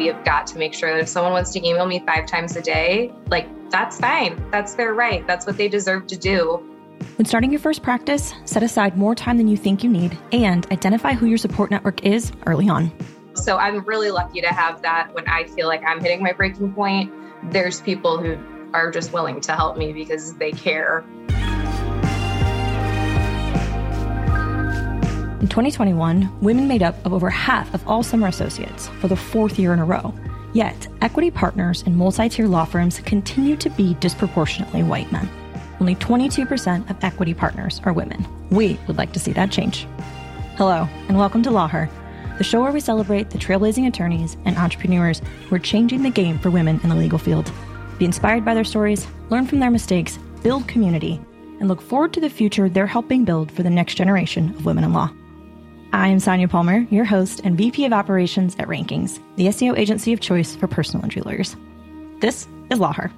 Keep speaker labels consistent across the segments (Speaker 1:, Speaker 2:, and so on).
Speaker 1: we have got to make sure that if someone wants to email me five times a day, like that's fine. That's their right. That's what they deserve to do.
Speaker 2: When starting your first practice, set aside more time than you think you need and identify who your support network is early on.
Speaker 1: So I'm really lucky to have that when I feel like I'm hitting my breaking point. There's people who are just willing to help me because they care.
Speaker 2: In 2021, women made up of over half of all summer associates for the fourth year in a row. Yet, equity partners in multi tier law firms continue to be disproportionately white men. Only 22% of equity partners are women. We would like to see that change. Hello, and welcome to LawHer, the show where we celebrate the trailblazing attorneys and entrepreneurs who are changing the game for women in the legal field. Be inspired by their stories, learn from their mistakes, build community, and look forward to the future they're helping build for the next generation of women in law. I am Sonia Palmer, your host and VP of Operations at Rankings, the SEO agency of choice for personal injury lawyers. This is LawHer.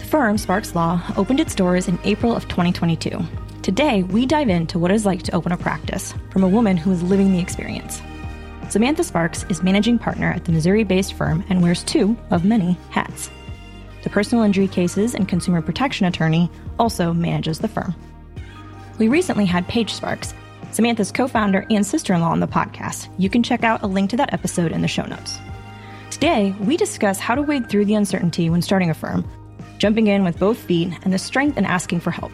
Speaker 2: The firm Sparks Law opened its doors in April of 2022. Today, we dive into what it's like to open a practice from a woman who is living the experience. Samantha Sparks is managing partner at the Missouri based firm and wears two of many hats. The personal injury cases and consumer protection attorney also manages the firm. We recently had Paige Sparks, Samantha's co founder and sister in law, on the podcast. You can check out a link to that episode in the show notes. Today, we discuss how to wade through the uncertainty when starting a firm, jumping in with both feet, and the strength in asking for help.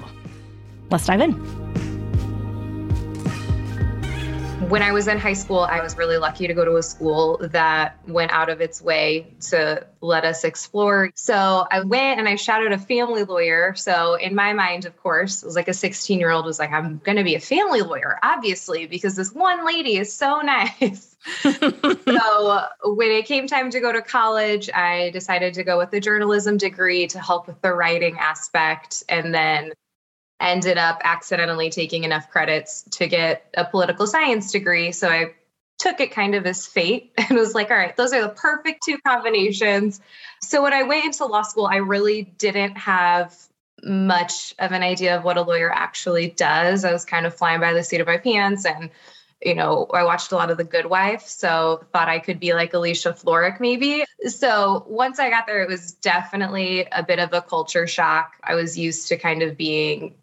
Speaker 2: Let's dive in
Speaker 1: when I was in high school, I was really lucky to go to a school that went out of its way to let us explore. So I went and I shadowed a family lawyer. So in my mind, of course, it was like a 16 year old was like, I'm going to be a family lawyer, obviously, because this one lady is so nice. so when it came time to go to college, I decided to go with a journalism degree to help with the writing aspect. And then ended up accidentally taking enough credits to get a political science degree. So I took it kind of as fate and was like, all right, those are the perfect two combinations. So when I went into law school, I really didn't have much of an idea of what a lawyer actually does. I was kind of flying by the seat of my pants and you know, I watched a lot of The Good Wife, so thought I could be like Alicia Florrick maybe. So once I got there, it was definitely a bit of a culture shock. I was used to kind of being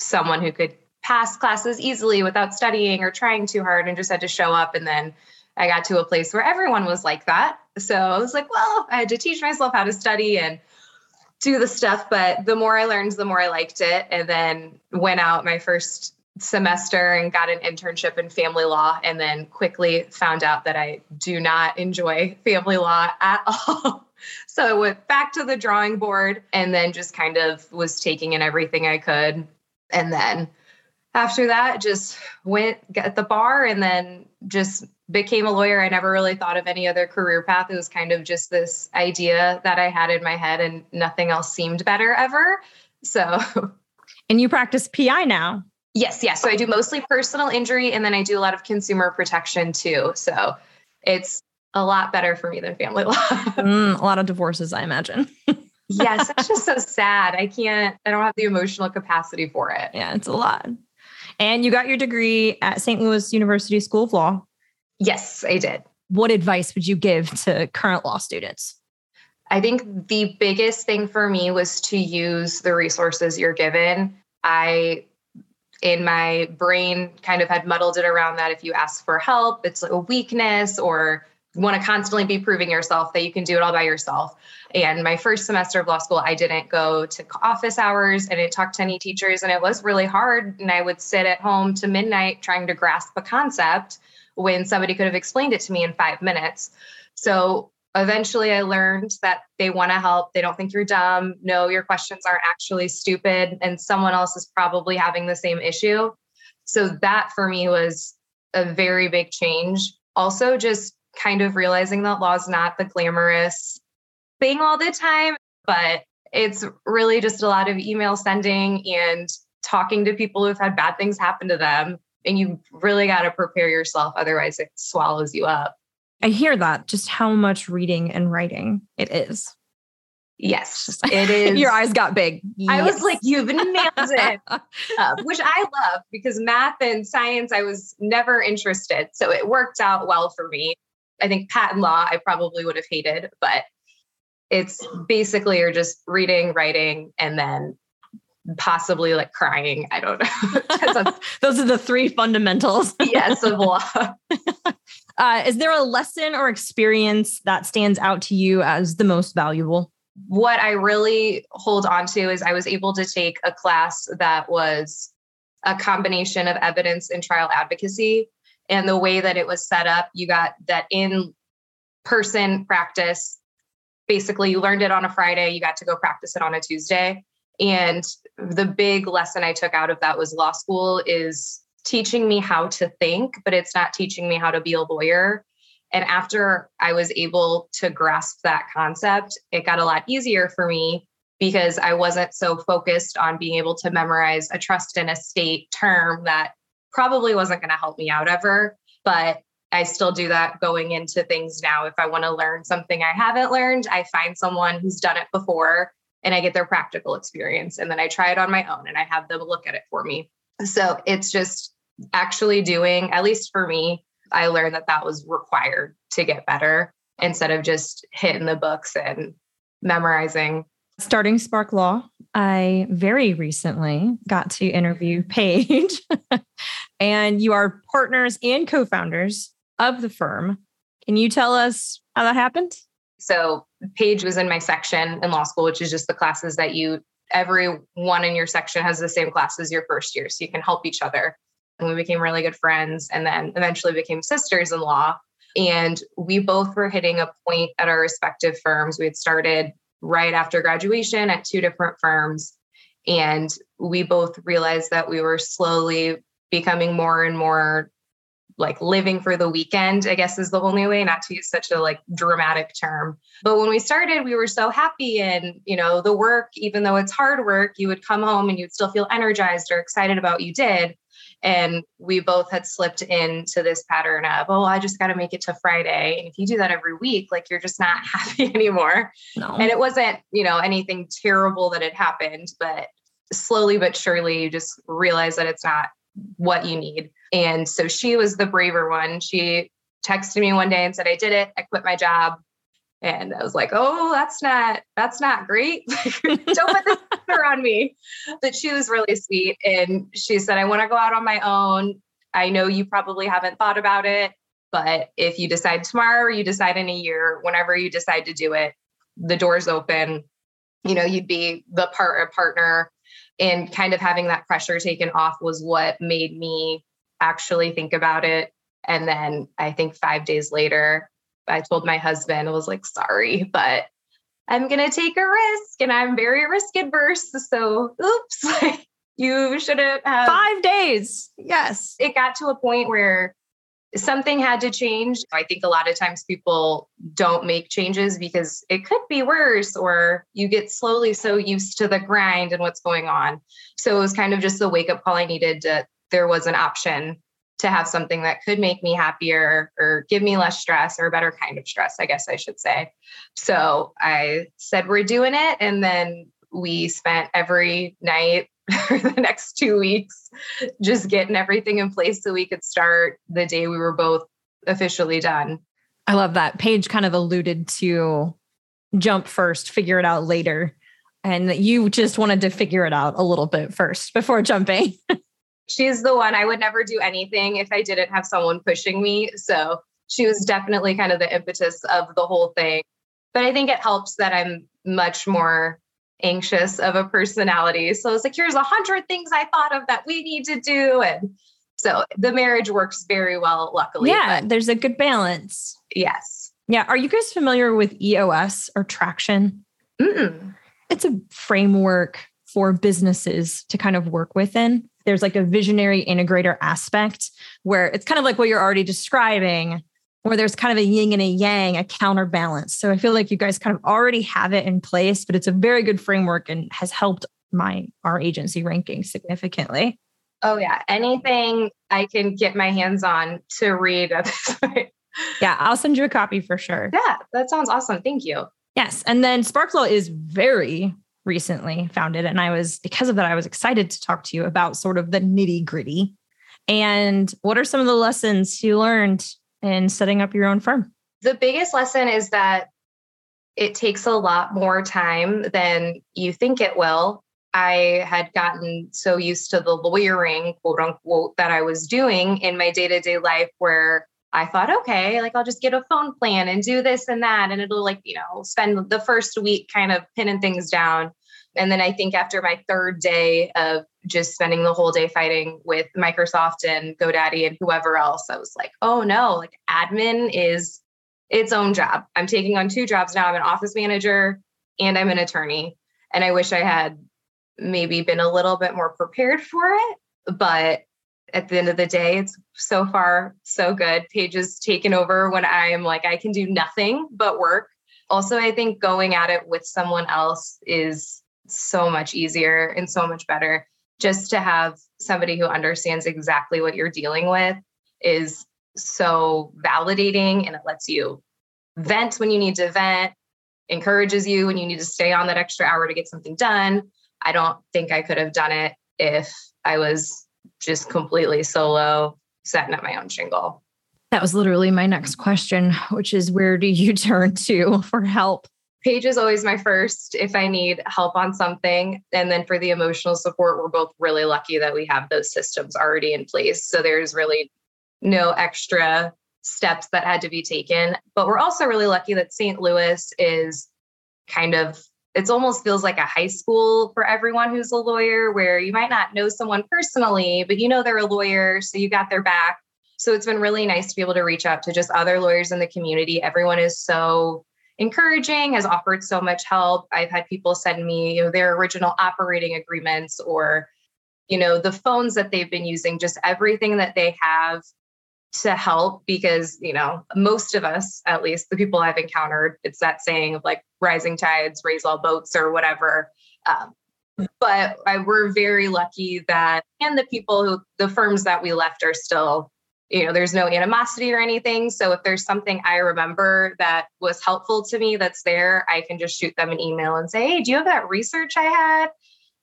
Speaker 1: someone who could pass classes easily without studying or trying too hard and just had to show up and then I got to a place where everyone was like that. So I was like, well, I had to teach myself how to study and do the stuff. But the more I learned, the more I liked it. And then went out my first semester and got an internship in family law. And then quickly found out that I do not enjoy family law at all. so I went back to the drawing board and then just kind of was taking in everything I could and then after that just went at the bar and then just became a lawyer. I never really thought of any other career path. It was kind of just this idea that i had in my head and nothing else seemed better ever. So
Speaker 2: and you practice pi now.
Speaker 1: Yes yes. So i do mostly personal injury and then i do a lot of consumer protection too. So it's a lot better for me than family law.
Speaker 2: Mm, a lot of divorces i imagine
Speaker 1: yes, it's just so sad. I can't, I don't have the emotional capacity for it.
Speaker 2: Yeah, it's a lot. And you got your degree at St. Louis University School of Law.
Speaker 1: Yes, I did.
Speaker 2: What advice would you give to current law students?
Speaker 1: I think the biggest thing for me was to use the resources you're given. I, in my brain, kind of had muddled it around that if you ask for help, it's a weakness or want to constantly be proving yourself that you can do it all by yourself. And my first semester of law school, I didn't go to office hours and didn't talk to any teachers. And it was really hard. And I would sit at home to midnight trying to grasp a concept when somebody could have explained it to me in five minutes. So eventually I learned that they want to help. They don't think you're dumb. No, your questions aren't actually stupid. And someone else is probably having the same issue. So that for me was a very big change. Also, just kind of realizing that law is not the glamorous thing all the time, but it's really just a lot of email sending and talking to people who've had bad things happen to them. And you really got to prepare yourself, otherwise, it swallows you up.
Speaker 2: I hear that, just how much reading and writing it is.
Speaker 1: Yes, it is.
Speaker 3: Your eyes got big.
Speaker 1: I was like, you've nailed it, uh, which I love because math and science, I was never interested. So it worked out well for me. I think patent law, I probably would have hated, but it's basically you're just reading, writing, and then possibly like crying. I don't know.
Speaker 3: Those are the three fundamentals.
Speaker 1: yes, of law.
Speaker 3: Uh, is there a lesson or experience that stands out to you as the most valuable?
Speaker 1: what I really hold on to is I was able to take a class that was a combination of evidence and trial advocacy. And the way that it was set up, you got that in person practice. Basically, you learned it on a Friday, you got to go practice it on a Tuesday. And the big lesson I took out of that was law school is teaching me how to think, but it's not teaching me how to be a lawyer. And after I was able to grasp that concept, it got a lot easier for me because I wasn't so focused on being able to memorize a trust and estate term that probably wasn't going to help me out ever. But I still do that going into things now. If I want to learn something I haven't learned, I find someone who's done it before and I get their practical experience. And then I try it on my own and I have them look at it for me. So it's just actually doing, at least for me, I learned that that was required to get better instead of just hitting the books and memorizing.
Speaker 3: Starting Spark Law, I very recently got to interview Paige, and you are partners and co founders of the firm. Can you tell us how that happened?
Speaker 1: So, Paige was in my section in law school, which is just the classes that you, everyone in your section has the same classes your first year. So you can help each other and we became really good friends and then eventually became sisters in law. And we both were hitting a point at our respective firms. We had started right after graduation at two different firms. And we both realized that we were slowly becoming more and more like living for the weekend, I guess is the only way, not to use such a like dramatic term. But when we started, we were so happy and, you know, the work, even though it's hard work, you would come home and you'd still feel energized or excited about what you did. And we both had slipped into this pattern of, oh, I just got to make it to Friday. And if you do that every week, like you're just not happy anymore. No. And it wasn't, you know, anything terrible that had happened, but slowly but surely you just realize that it's not what you need. And so she was the braver one. She texted me one day and said, I did it. I quit my job. And I was like, oh, that's not, that's not great. Don't put this on me. But she was really sweet. And she said, I want to go out on my own. I know you probably haven't thought about it, but if you decide tomorrow or you decide in a year, whenever you decide to do it, the door's open. You know, you'd be the part partner and kind of having that pressure taken off was what made me actually think about it. And then I think five days later, I told my husband, I was like, sorry, but I'm going to take a risk and I'm very risk adverse. So, oops, you shouldn't have.
Speaker 3: Five days. Yes.
Speaker 1: It got to a point where something had to change. I think a lot of times people don't make changes because it could be worse, or you get slowly so used to the grind and what's going on. So it was kind of just the wake up call I needed to, there was an option to have something that could make me happier or give me less stress or a better kind of stress, I guess I should say. So I said, we're doing it. And then we spent every night for the next two weeks just getting everything in place so we could start the day we were both officially done.
Speaker 3: I love that. Paige kind of alluded to jump first, figure it out later. And you just wanted to figure it out a little bit first before jumping.
Speaker 1: she's the one I would never do anything if I didn't have someone pushing me. So she was definitely kind of the impetus of the whole thing. But I think it helps that I'm much more anxious of a personality. So it's like, here's a hundred things I thought of that we need to do. And so the marriage works very well, luckily.
Speaker 3: Yeah, there's a good balance.
Speaker 1: Yes.
Speaker 3: Yeah. Are you guys familiar with EOS or traction? Mm-mm. It's a framework for businesses to kind of work within there's like a visionary integrator aspect where it's kind of like what you're already describing, where there's kind of a yin and a yang, a counterbalance. So I feel like you guys kind of already have it in place, but it's a very good framework and has helped my our agency ranking significantly.
Speaker 1: Oh yeah, anything I can get my hands on to read at this point.
Speaker 3: Yeah, I'll send you a copy for sure.
Speaker 1: Yeah, that sounds awesome. Thank you.
Speaker 3: Yes. And then Sparklaw is very recently founded. And I was, because of that, I was excited to talk to you about sort of the nitty gritty. And what are some of the lessons you learned in setting up your own firm?
Speaker 1: The biggest lesson is that it takes a lot more time than you think it will. I had gotten so used to the lawyering, quote unquote, that I was doing in my day to day life where I thought, okay, like I'll just get a phone plan and do this and that. And it'll like, you know, spend the first week kind of pinning things down. And then I think after my third day of just spending the whole day fighting with Microsoft and GoDaddy and whoever else, I was like, oh no, like admin is its own job. I'm taking on two jobs now. I'm an office manager and I'm an attorney. And I wish I had maybe been a little bit more prepared for it. But at the end of the day, it's so far so good. Paige taken over when I'm like, I can do nothing but work. Also, I think going at it with someone else is so much easier and so much better. Just to have somebody who understands exactly what you're dealing with is so validating and it lets you vent when you need to vent, encourages you when you need to stay on that extra hour to get something done. I don't think I could have done it if I was just completely solo, setting up my own shingle.
Speaker 3: That was literally my next question, which is where do you turn to for help?
Speaker 1: Paige is always my first if I need help on something. And then for the emotional support, we're both really lucky that we have those systems already in place. So there's really no extra steps that had to be taken. But we're also really lucky that St. Louis is kind of it almost feels like a high school for everyone who's a lawyer where you might not know someone personally but you know they're a lawyer so you got their back so it's been really nice to be able to reach out to just other lawyers in the community everyone is so encouraging has offered so much help. I've had people send me you know their original operating agreements or you know the phones that they've been using just everything that they have to help because you know most of us at least the people i've encountered it's that saying of like rising tides raise all boats or whatever. Um, but I, we're very lucky that and the people who the firms that we left are still you know there's no animosity or anything so if there's something i remember that was helpful to me that's there i can just shoot them an email and say hey do you have that research i had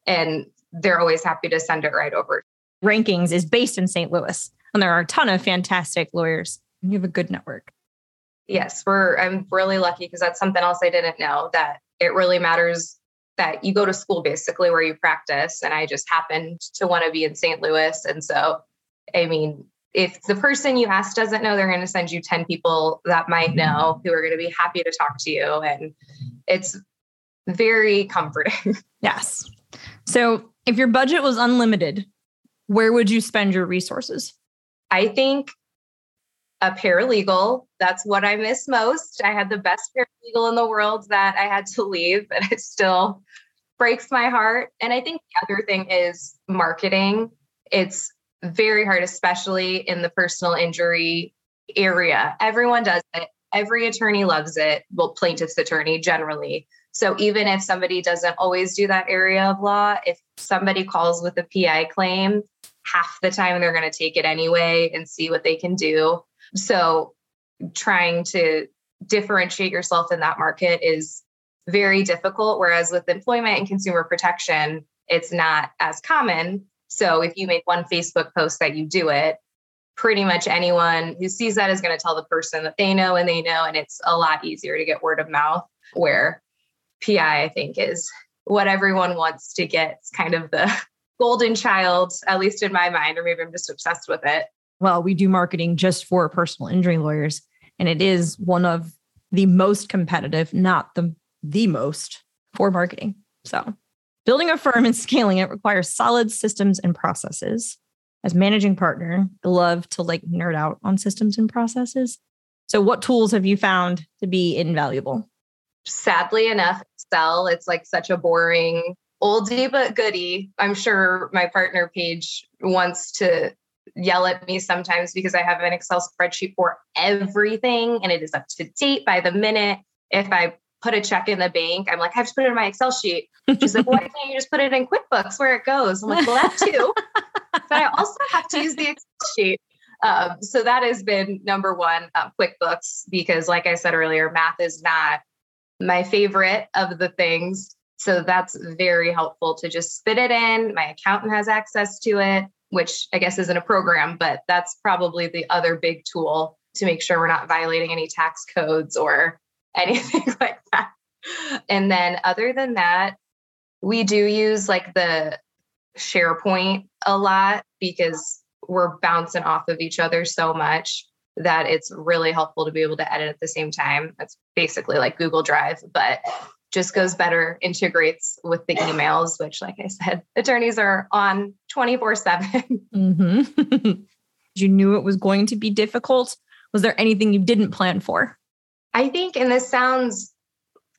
Speaker 1: and they're always happy to send it right over
Speaker 3: rankings is based in st louis and there are a ton of fantastic lawyers. You have a good network.
Speaker 1: Yes, we're I'm really lucky because that's something else I didn't know that it really matters that you go to school basically where you practice and I just happened to want to be in St. Louis and so I mean if the person you ask doesn't know they're going to send you 10 people that might mm-hmm. know who are going to be happy to talk to you and it's very comforting.
Speaker 3: Yes. So if your budget was unlimited, where would you spend your resources?
Speaker 1: I think a paralegal, that's what I miss most. I had the best paralegal in the world that I had to leave, and it still breaks my heart. And I think the other thing is marketing. It's very hard, especially in the personal injury area. Everyone does it. Every attorney loves it. Well, plaintiff's attorney generally. So even if somebody doesn't always do that area of law, if somebody calls with a PI claim, half the time they're going to take it anyway and see what they can do. So trying to differentiate yourself in that market is very difficult. Whereas with employment and consumer protection, it's not as common. So if you make one Facebook post that you do it, pretty much anyone who sees that is going to tell the person that they know and they know. And it's a lot easier to get word of mouth. Where PI, I think, is what everyone wants to get. It's kind of the golden child, at least in my mind, or maybe I'm just obsessed with it.
Speaker 3: Well, we do marketing just for personal injury lawyers, and it is one of the most competitive, not the the most for marketing. So, building a firm and scaling it requires solid systems and processes. As managing partner, I love to like nerd out on systems and processes. So, what tools have you found to be invaluable?
Speaker 1: Sadly enough, Excel, it's like such a boring oldie but goodie. I'm sure my partner Paige wants to yell at me sometimes because I have an Excel spreadsheet for everything and it is up to date by the minute. If I put a check in the bank, I'm like, I have to put it in my Excel sheet. She's like, why can't you just put it in QuickBooks where it goes? I'm like, well, that too. but I also have to use the Excel sheet. Um, so that has been number one, uh, QuickBooks, because like I said earlier, math is not my favorite of the things. So that's very helpful to just spit it in. My accountant has access to it, which I guess isn't a program, but that's probably the other big tool to make sure we're not violating any tax codes or anything like that. And then other than that, we do use like the SharePoint a lot because we're bouncing off of each other so much that it's really helpful to be able to edit at the same time. It's basically like Google Drive, but just goes better, integrates with the emails, which, like I said, attorneys are on 24 7. Mm-hmm.
Speaker 3: you knew it was going to be difficult. Was there anything you didn't plan for?
Speaker 1: I think, and this sounds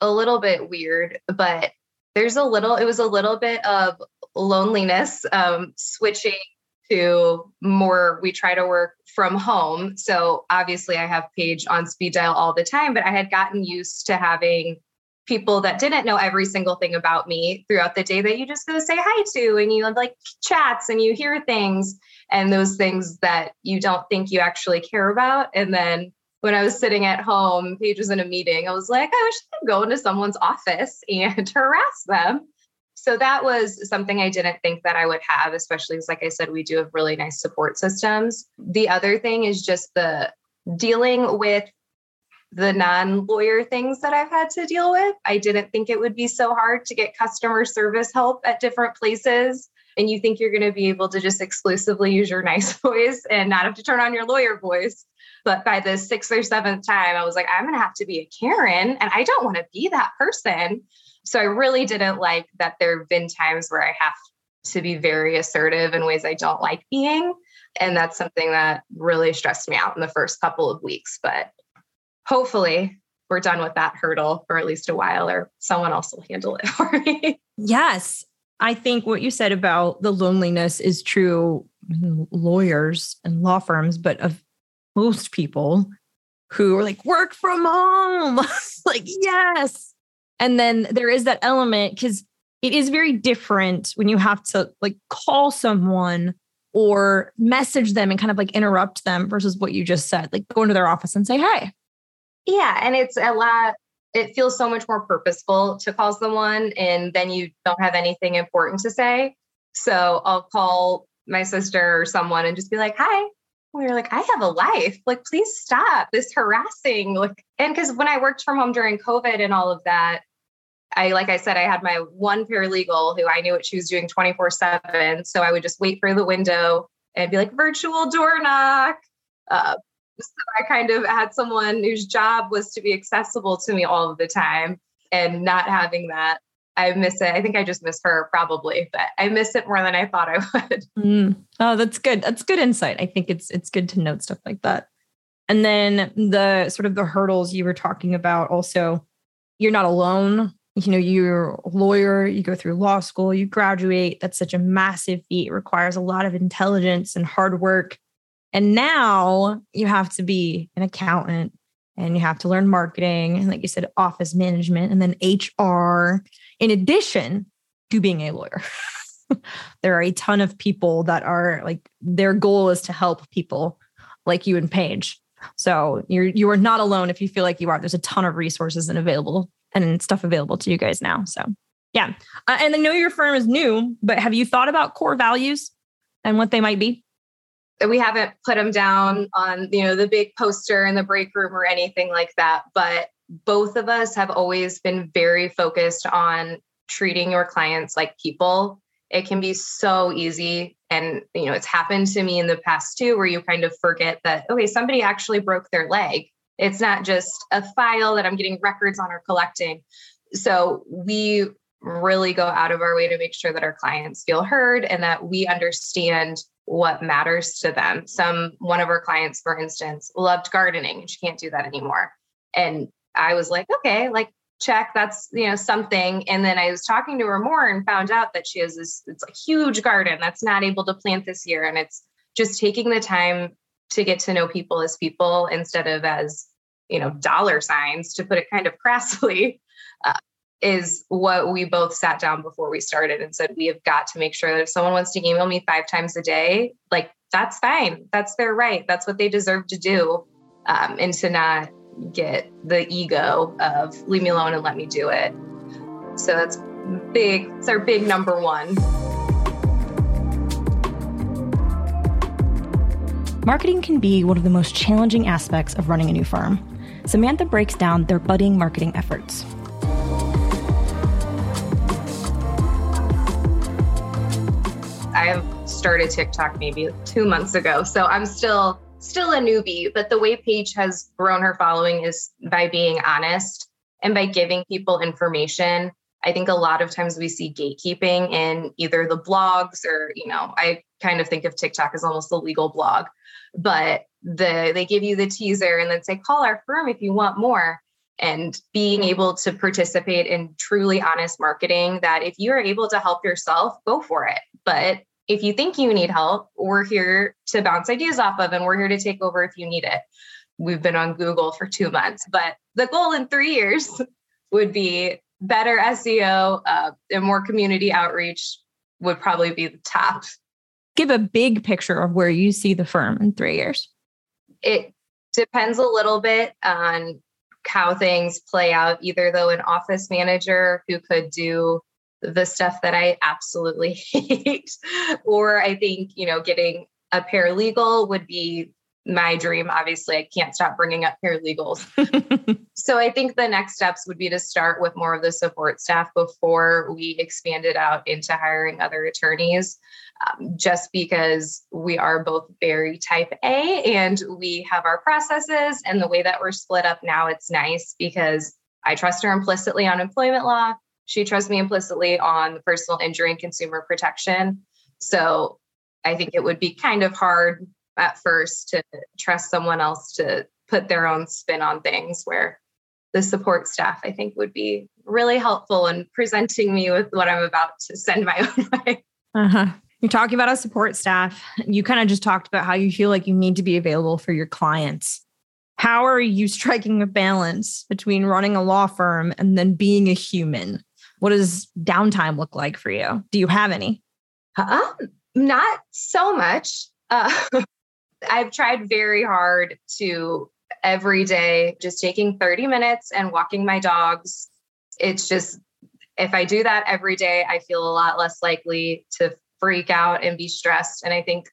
Speaker 1: a little bit weird, but there's a little, it was a little bit of loneliness um, switching to more, we try to work from home. So obviously, I have Paige on speed dial all the time, but I had gotten used to having people that didn't know every single thing about me throughout the day that you just go say hi to and you have like chats and you hear things and those things that you don't think you actually care about. And then when I was sitting at home, Paige was in a meeting, I was like, I wish I could go into someone's office and harass them so that was something I didn't think that I would have, especially because, like I said, we do have really nice support systems. The other thing is just the dealing with the non lawyer things that I've had to deal with. I didn't think it would be so hard to get customer service help at different places. And you think you're going to be able to just exclusively use your nice voice and not have to turn on your lawyer voice. But by the sixth or seventh time, I was like, I'm going to have to be a Karen, and I don't want to be that person. So I really didn't like that there have been times where I have to be very assertive in ways I don't like being. And that's something that really stressed me out in the first couple of weeks. But hopefully, we're done with that hurdle for at least a while, or someone else will handle it for me.
Speaker 3: Yes. I think what you said about the loneliness is true lawyers and law firms, but of most people who are like, work from home. like, yes. And then there is that element because it is very different when you have to like call someone or message them and kind of like interrupt them versus what you just said, like go into their office and say, hey.
Speaker 1: Yeah. And it's a lot, it feels so much more purposeful to call someone and then you don't have anything important to say. So I'll call my sister or someone and just be like, hi. We are like, I have a life. Like, please stop this harassing. Like, and because when I worked from home during COVID and all of that, I, like I said, I had my one paralegal who I knew what she was doing 24 7. So I would just wait for the window and be like, virtual door knock. Uh, so I kind of had someone whose job was to be accessible to me all of the time and not having that. I miss it. I think I just miss her probably, but I miss it more than I thought I would.
Speaker 3: Mm. Oh, that's good. That's good insight. I think it's it's good to note stuff like that. And then the sort of the hurdles you were talking about also you're not alone you know you're a lawyer you go through law school you graduate that's such a massive feat it requires a lot of intelligence and hard work and now you have to be an accountant and you have to learn marketing and like you said office management and then hr in addition to being a lawyer there are a ton of people that are like their goal is to help people like you and paige so you're you are not alone if you feel like you are there's a ton of resources and available and stuff available to you guys now. So, yeah. Uh, and I know your firm is new, but have you thought about core values and what they might be?
Speaker 1: We haven't put them down on, you know, the big poster in the break room or anything like that, but both of us have always been very focused on treating your clients like people. It can be so easy and you know, it's happened to me in the past too where you kind of forget that okay, somebody actually broke their leg it's not just a file that I'm getting records on or collecting. So we really go out of our way to make sure that our clients feel heard and that we understand what matters to them. Some one of our clients, for instance, loved gardening and she can't do that anymore. And I was like, okay, like check, that's you know something. And then I was talking to her more and found out that she has this it's a huge garden that's not able to plant this year. And it's just taking the time to get to know people as people instead of as you know dollar signs to put it kind of crassly uh, is what we both sat down before we started and said we have got to make sure that if someone wants to email me five times a day like that's fine that's their right that's what they deserve to do um, and to not get the ego of leave me alone and let me do it. So that's big. It's our big number one.
Speaker 3: Marketing can be one of the most challenging aspects of running a new firm. Samantha breaks down their budding marketing efforts.
Speaker 1: I have started TikTok maybe two months ago, so I'm still still a newbie. But the way Paige has grown her following is by being honest and by giving people information. I think a lot of times we see gatekeeping in either the blogs or, you know, I kind of think of TikTok as almost a legal blog, but the they give you the teaser and then say call our firm if you want more and being able to participate in truly honest marketing that if you are able to help yourself go for it but if you think you need help we're here to bounce ideas off of and we're here to take over if you need it. We've been on google for two months but the goal in three years would be better seo uh, and more community outreach would probably be the top.
Speaker 3: Give a big picture of where you see the firm in three years.
Speaker 1: It depends a little bit on how things play out, either though an office manager who could do the stuff that I absolutely hate, or I think, you know, getting a paralegal would be my dream. Obviously, I can't stop bringing up paralegals. so I think the next steps would be to start with more of the support staff before we expanded out into hiring other attorneys um, just because we are both very type A and we have our processes. And the way that we're split up now, it's nice because I trust her implicitly on employment law. She trusts me implicitly on personal injury and consumer protection. So I think it would be kind of hard at first to trust someone else to put their own spin on things where the support staff I think would be really helpful in presenting me with what I'm about to send my own way.
Speaker 3: Uh-huh. You're talking about a support staff. You kind of just talked about how you feel like you need to be available for your clients. How are you striking a balance between running a law firm and then being a human? What does downtime look like for you? Do you have any?
Speaker 1: Um, not so much. Uh, I've tried very hard to every day just taking 30 minutes and walking my dogs. It's just, if I do that every day, I feel a lot less likely to freak out and be stressed. And I think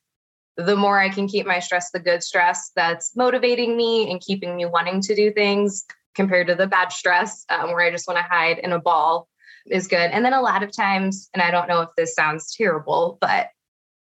Speaker 1: the more I can keep my stress, the good stress that's motivating me and keeping me wanting to do things compared to the bad stress um, where I just want to hide in a ball is good. And then a lot of times, and I don't know if this sounds terrible, but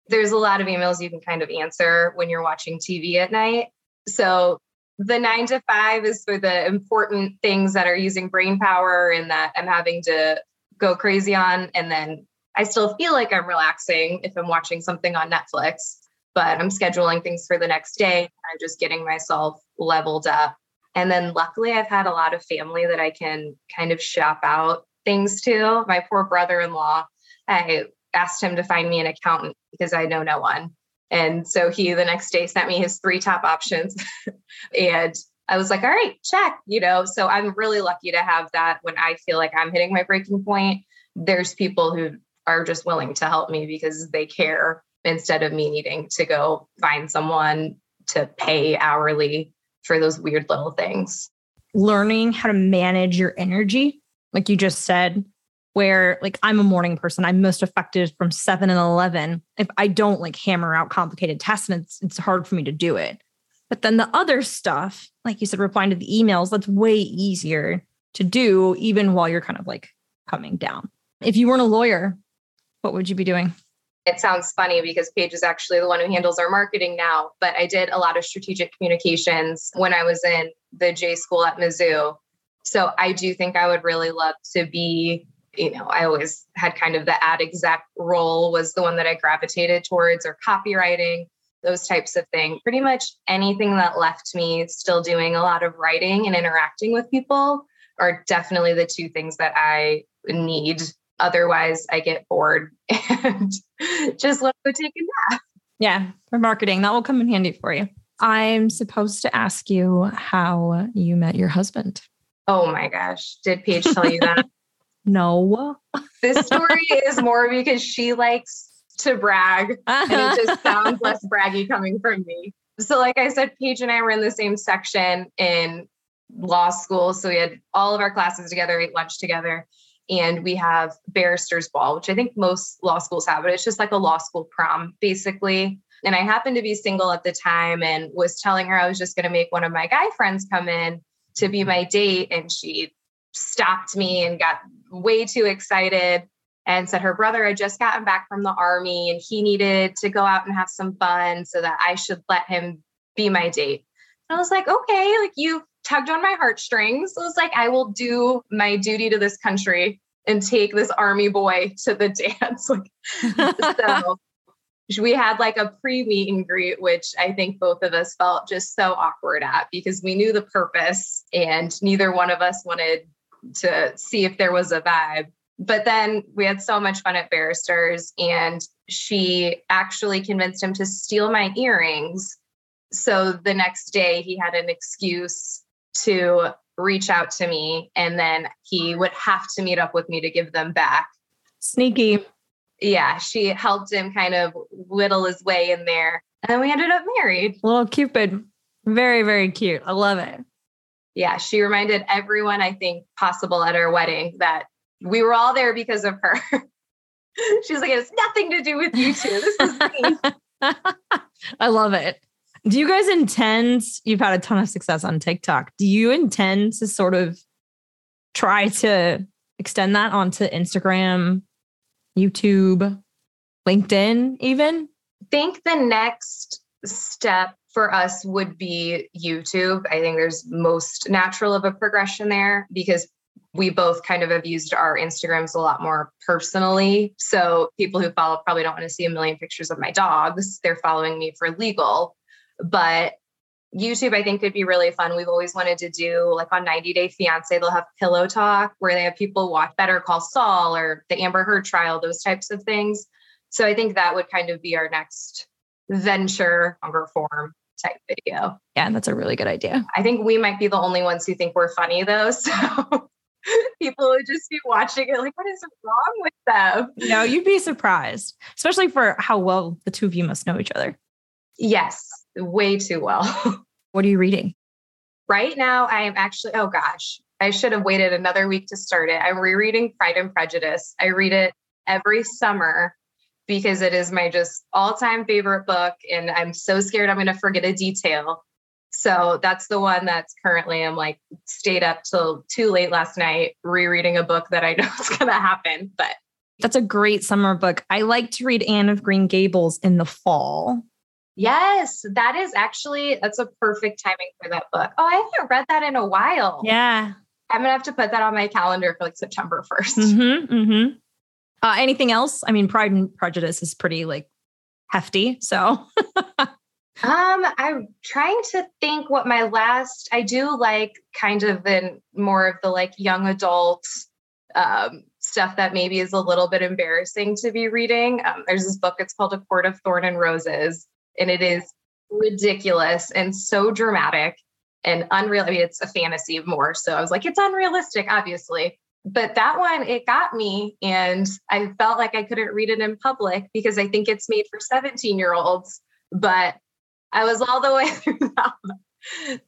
Speaker 1: there's a lot of emails you can kind of answer when you're watching TV at night. So the nine to five is for the important things that are using brain power and that I'm having to go crazy on. And then I still feel like I'm relaxing if I'm watching something on Netflix, but I'm scheduling things for the next day. I'm just getting myself leveled up. And then luckily, I've had a lot of family that I can kind of shop out things to. My poor brother in law, I asked him to find me an accountant because I know no one. And so he the next day sent me his three top options. and I was like, all right, check, you know. So I'm really lucky to have that when I feel like I'm hitting my breaking point. There's people who are just willing to help me because they care instead of me needing to go find someone to pay hourly for those weird little things.
Speaker 3: Learning how to manage your energy, like you just said, where like I'm a morning person, I'm most affected from seven and 11. If I don't like hammer out complicated tests, and it's, it's hard for me to do it. But then the other stuff, like you said, replying to the emails, that's way easier to do, even while you're kind of like coming down. If you weren't a lawyer, what would you be doing?
Speaker 1: It sounds funny because Paige is actually the one who handles our marketing now, but I did a lot of strategic communications when I was in the J school at Mizzou. So I do think I would really love to be, you know, I always had kind of the ad exec role was the one that I gravitated towards or copywriting, those types of things. Pretty much anything that left me still doing a lot of writing and interacting with people are definitely the two things that I need Otherwise, I get bored and just let go take a nap.
Speaker 3: Yeah, for marketing, that will come in handy for you. I'm supposed to ask you how you met your husband.
Speaker 1: Oh my gosh. Did Paige tell you that?
Speaker 3: no.
Speaker 1: This story is more because she likes to brag and it just sounds less braggy coming from me. So, like I said, Paige and I were in the same section in law school. So we had all of our classes together, ate lunch together. And we have barrister's ball, which I think most law schools have, but it's just like a law school prom, basically. And I happened to be single at the time and was telling her I was just going to make one of my guy friends come in to be my date. And she stopped me and got way too excited and said her brother had just gotten back from the army and he needed to go out and have some fun so that I should let him be my date. I was like, okay, like you tugged on my heartstrings. I was like, I will do my duty to this country and take this army boy to the dance. like, so we had like a pre meet and greet, which I think both of us felt just so awkward at because we knew the purpose and neither one of us wanted to see if there was a vibe. But then we had so much fun at Barristers, and she actually convinced him to steal my earrings. So the next day, he had an excuse to reach out to me, and then he would have to meet up with me to give them back.
Speaker 3: Sneaky.
Speaker 1: Yeah, she helped him kind of whittle his way in there. And then we ended up married.
Speaker 3: Little Cupid. Very, very cute. I love it.
Speaker 1: Yeah, she reminded everyone, I think, possible at our wedding that we were all there because of her. She's like, it's nothing to do with you two. This is me.
Speaker 3: I love it. Do you guys intend, you've had a ton of success on TikTok. Do you intend to sort of try to extend that onto Instagram, YouTube, LinkedIn, even?
Speaker 1: I think the next step for us would be YouTube. I think there's most natural of a progression there because we both kind of have used our Instagrams a lot more personally. So people who follow probably don't want to see a million pictures of my dogs. They're following me for legal. But YouTube, I think, could be really fun. We've always wanted to do like on 90 Day Fiance, they'll have pillow talk where they have people watch Better Call Saul or the Amber Heard trial, those types of things. So I think that would kind of be our next venture, longer form type video.
Speaker 3: Yeah, and that's a really good idea.
Speaker 1: I think we might be the only ones who think we're funny though. So people would just be watching it like, what is wrong with them?
Speaker 3: No, you'd be surprised, especially for how well the two of you must know each other.
Speaker 1: Yes, way too well.
Speaker 3: what are you reading?
Speaker 1: Right now, I am actually, oh gosh, I should have waited another week to start it. I'm rereading Pride and Prejudice. I read it every summer because it is my just all time favorite book. And I'm so scared I'm going to forget a detail. So that's the one that's currently I'm like stayed up till too late last night rereading a book that I know is going to happen. But
Speaker 3: that's a great summer book. I like to read Anne of Green Gables in the fall.
Speaker 1: Yes, that is actually that's a perfect timing for that book. Oh, I haven't read that in a while.
Speaker 3: Yeah.
Speaker 1: I'm gonna have to put that on my calendar for like September 1st.
Speaker 3: Mm-hmm, mm-hmm. Uh, anything else? I mean, Pride and Prejudice is pretty like hefty. So
Speaker 1: Um, I'm trying to think what my last I do like kind of in more of the like young adult um stuff that maybe is a little bit embarrassing to be reading. Um, there's this book, it's called A Court of Thorn and Roses, and it is ridiculous and so dramatic and unreal. I mean, it's a fantasy more. So I was like, it's unrealistic, obviously. But that one, it got me. And I felt like I couldn't read it in public because I think it's made for 17 year olds. But I was all the way through that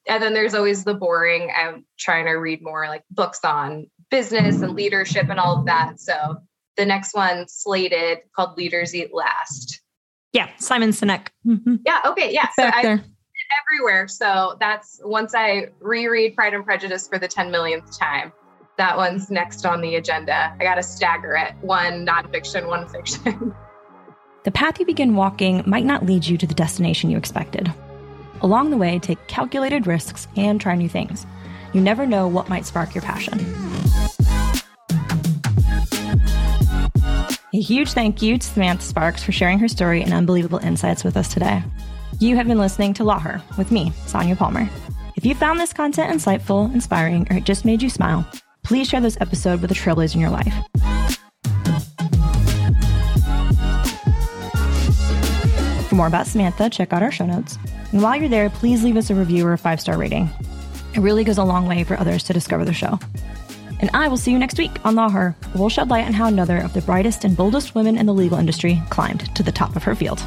Speaker 1: And then there's always the boring. I'm trying to read more like books on business and leadership and all of that. So the next one slated called Leaders Eat Last.
Speaker 3: Yeah, Simon Sinek. Mm-hmm.
Speaker 1: Yeah. Okay. Yeah. so I everywhere. So that's once I reread Pride and Prejudice for the 10 millionth time. That one's next on the agenda. I got to stagger it one nonfiction, one fiction.
Speaker 3: The path you begin walking might not lead you to the destination you expected. Along the way, take calculated risks and try new things. You never know what might spark your passion. A huge thank you to Samantha Sparks for sharing her story and unbelievable insights with us today. You have been listening to Law Her with me, Sonia Palmer. If you found this content insightful, inspiring, or it just made you smile, please share this episode with a trailblazer in your life. For more about Samantha, check out our show notes. And while you're there, please leave us a review or a five star rating. It really goes a long way for others to discover the show. And I will see you next week on Law Her. We'll shed light on how another of the brightest and boldest women in the legal industry climbed to the top of her field.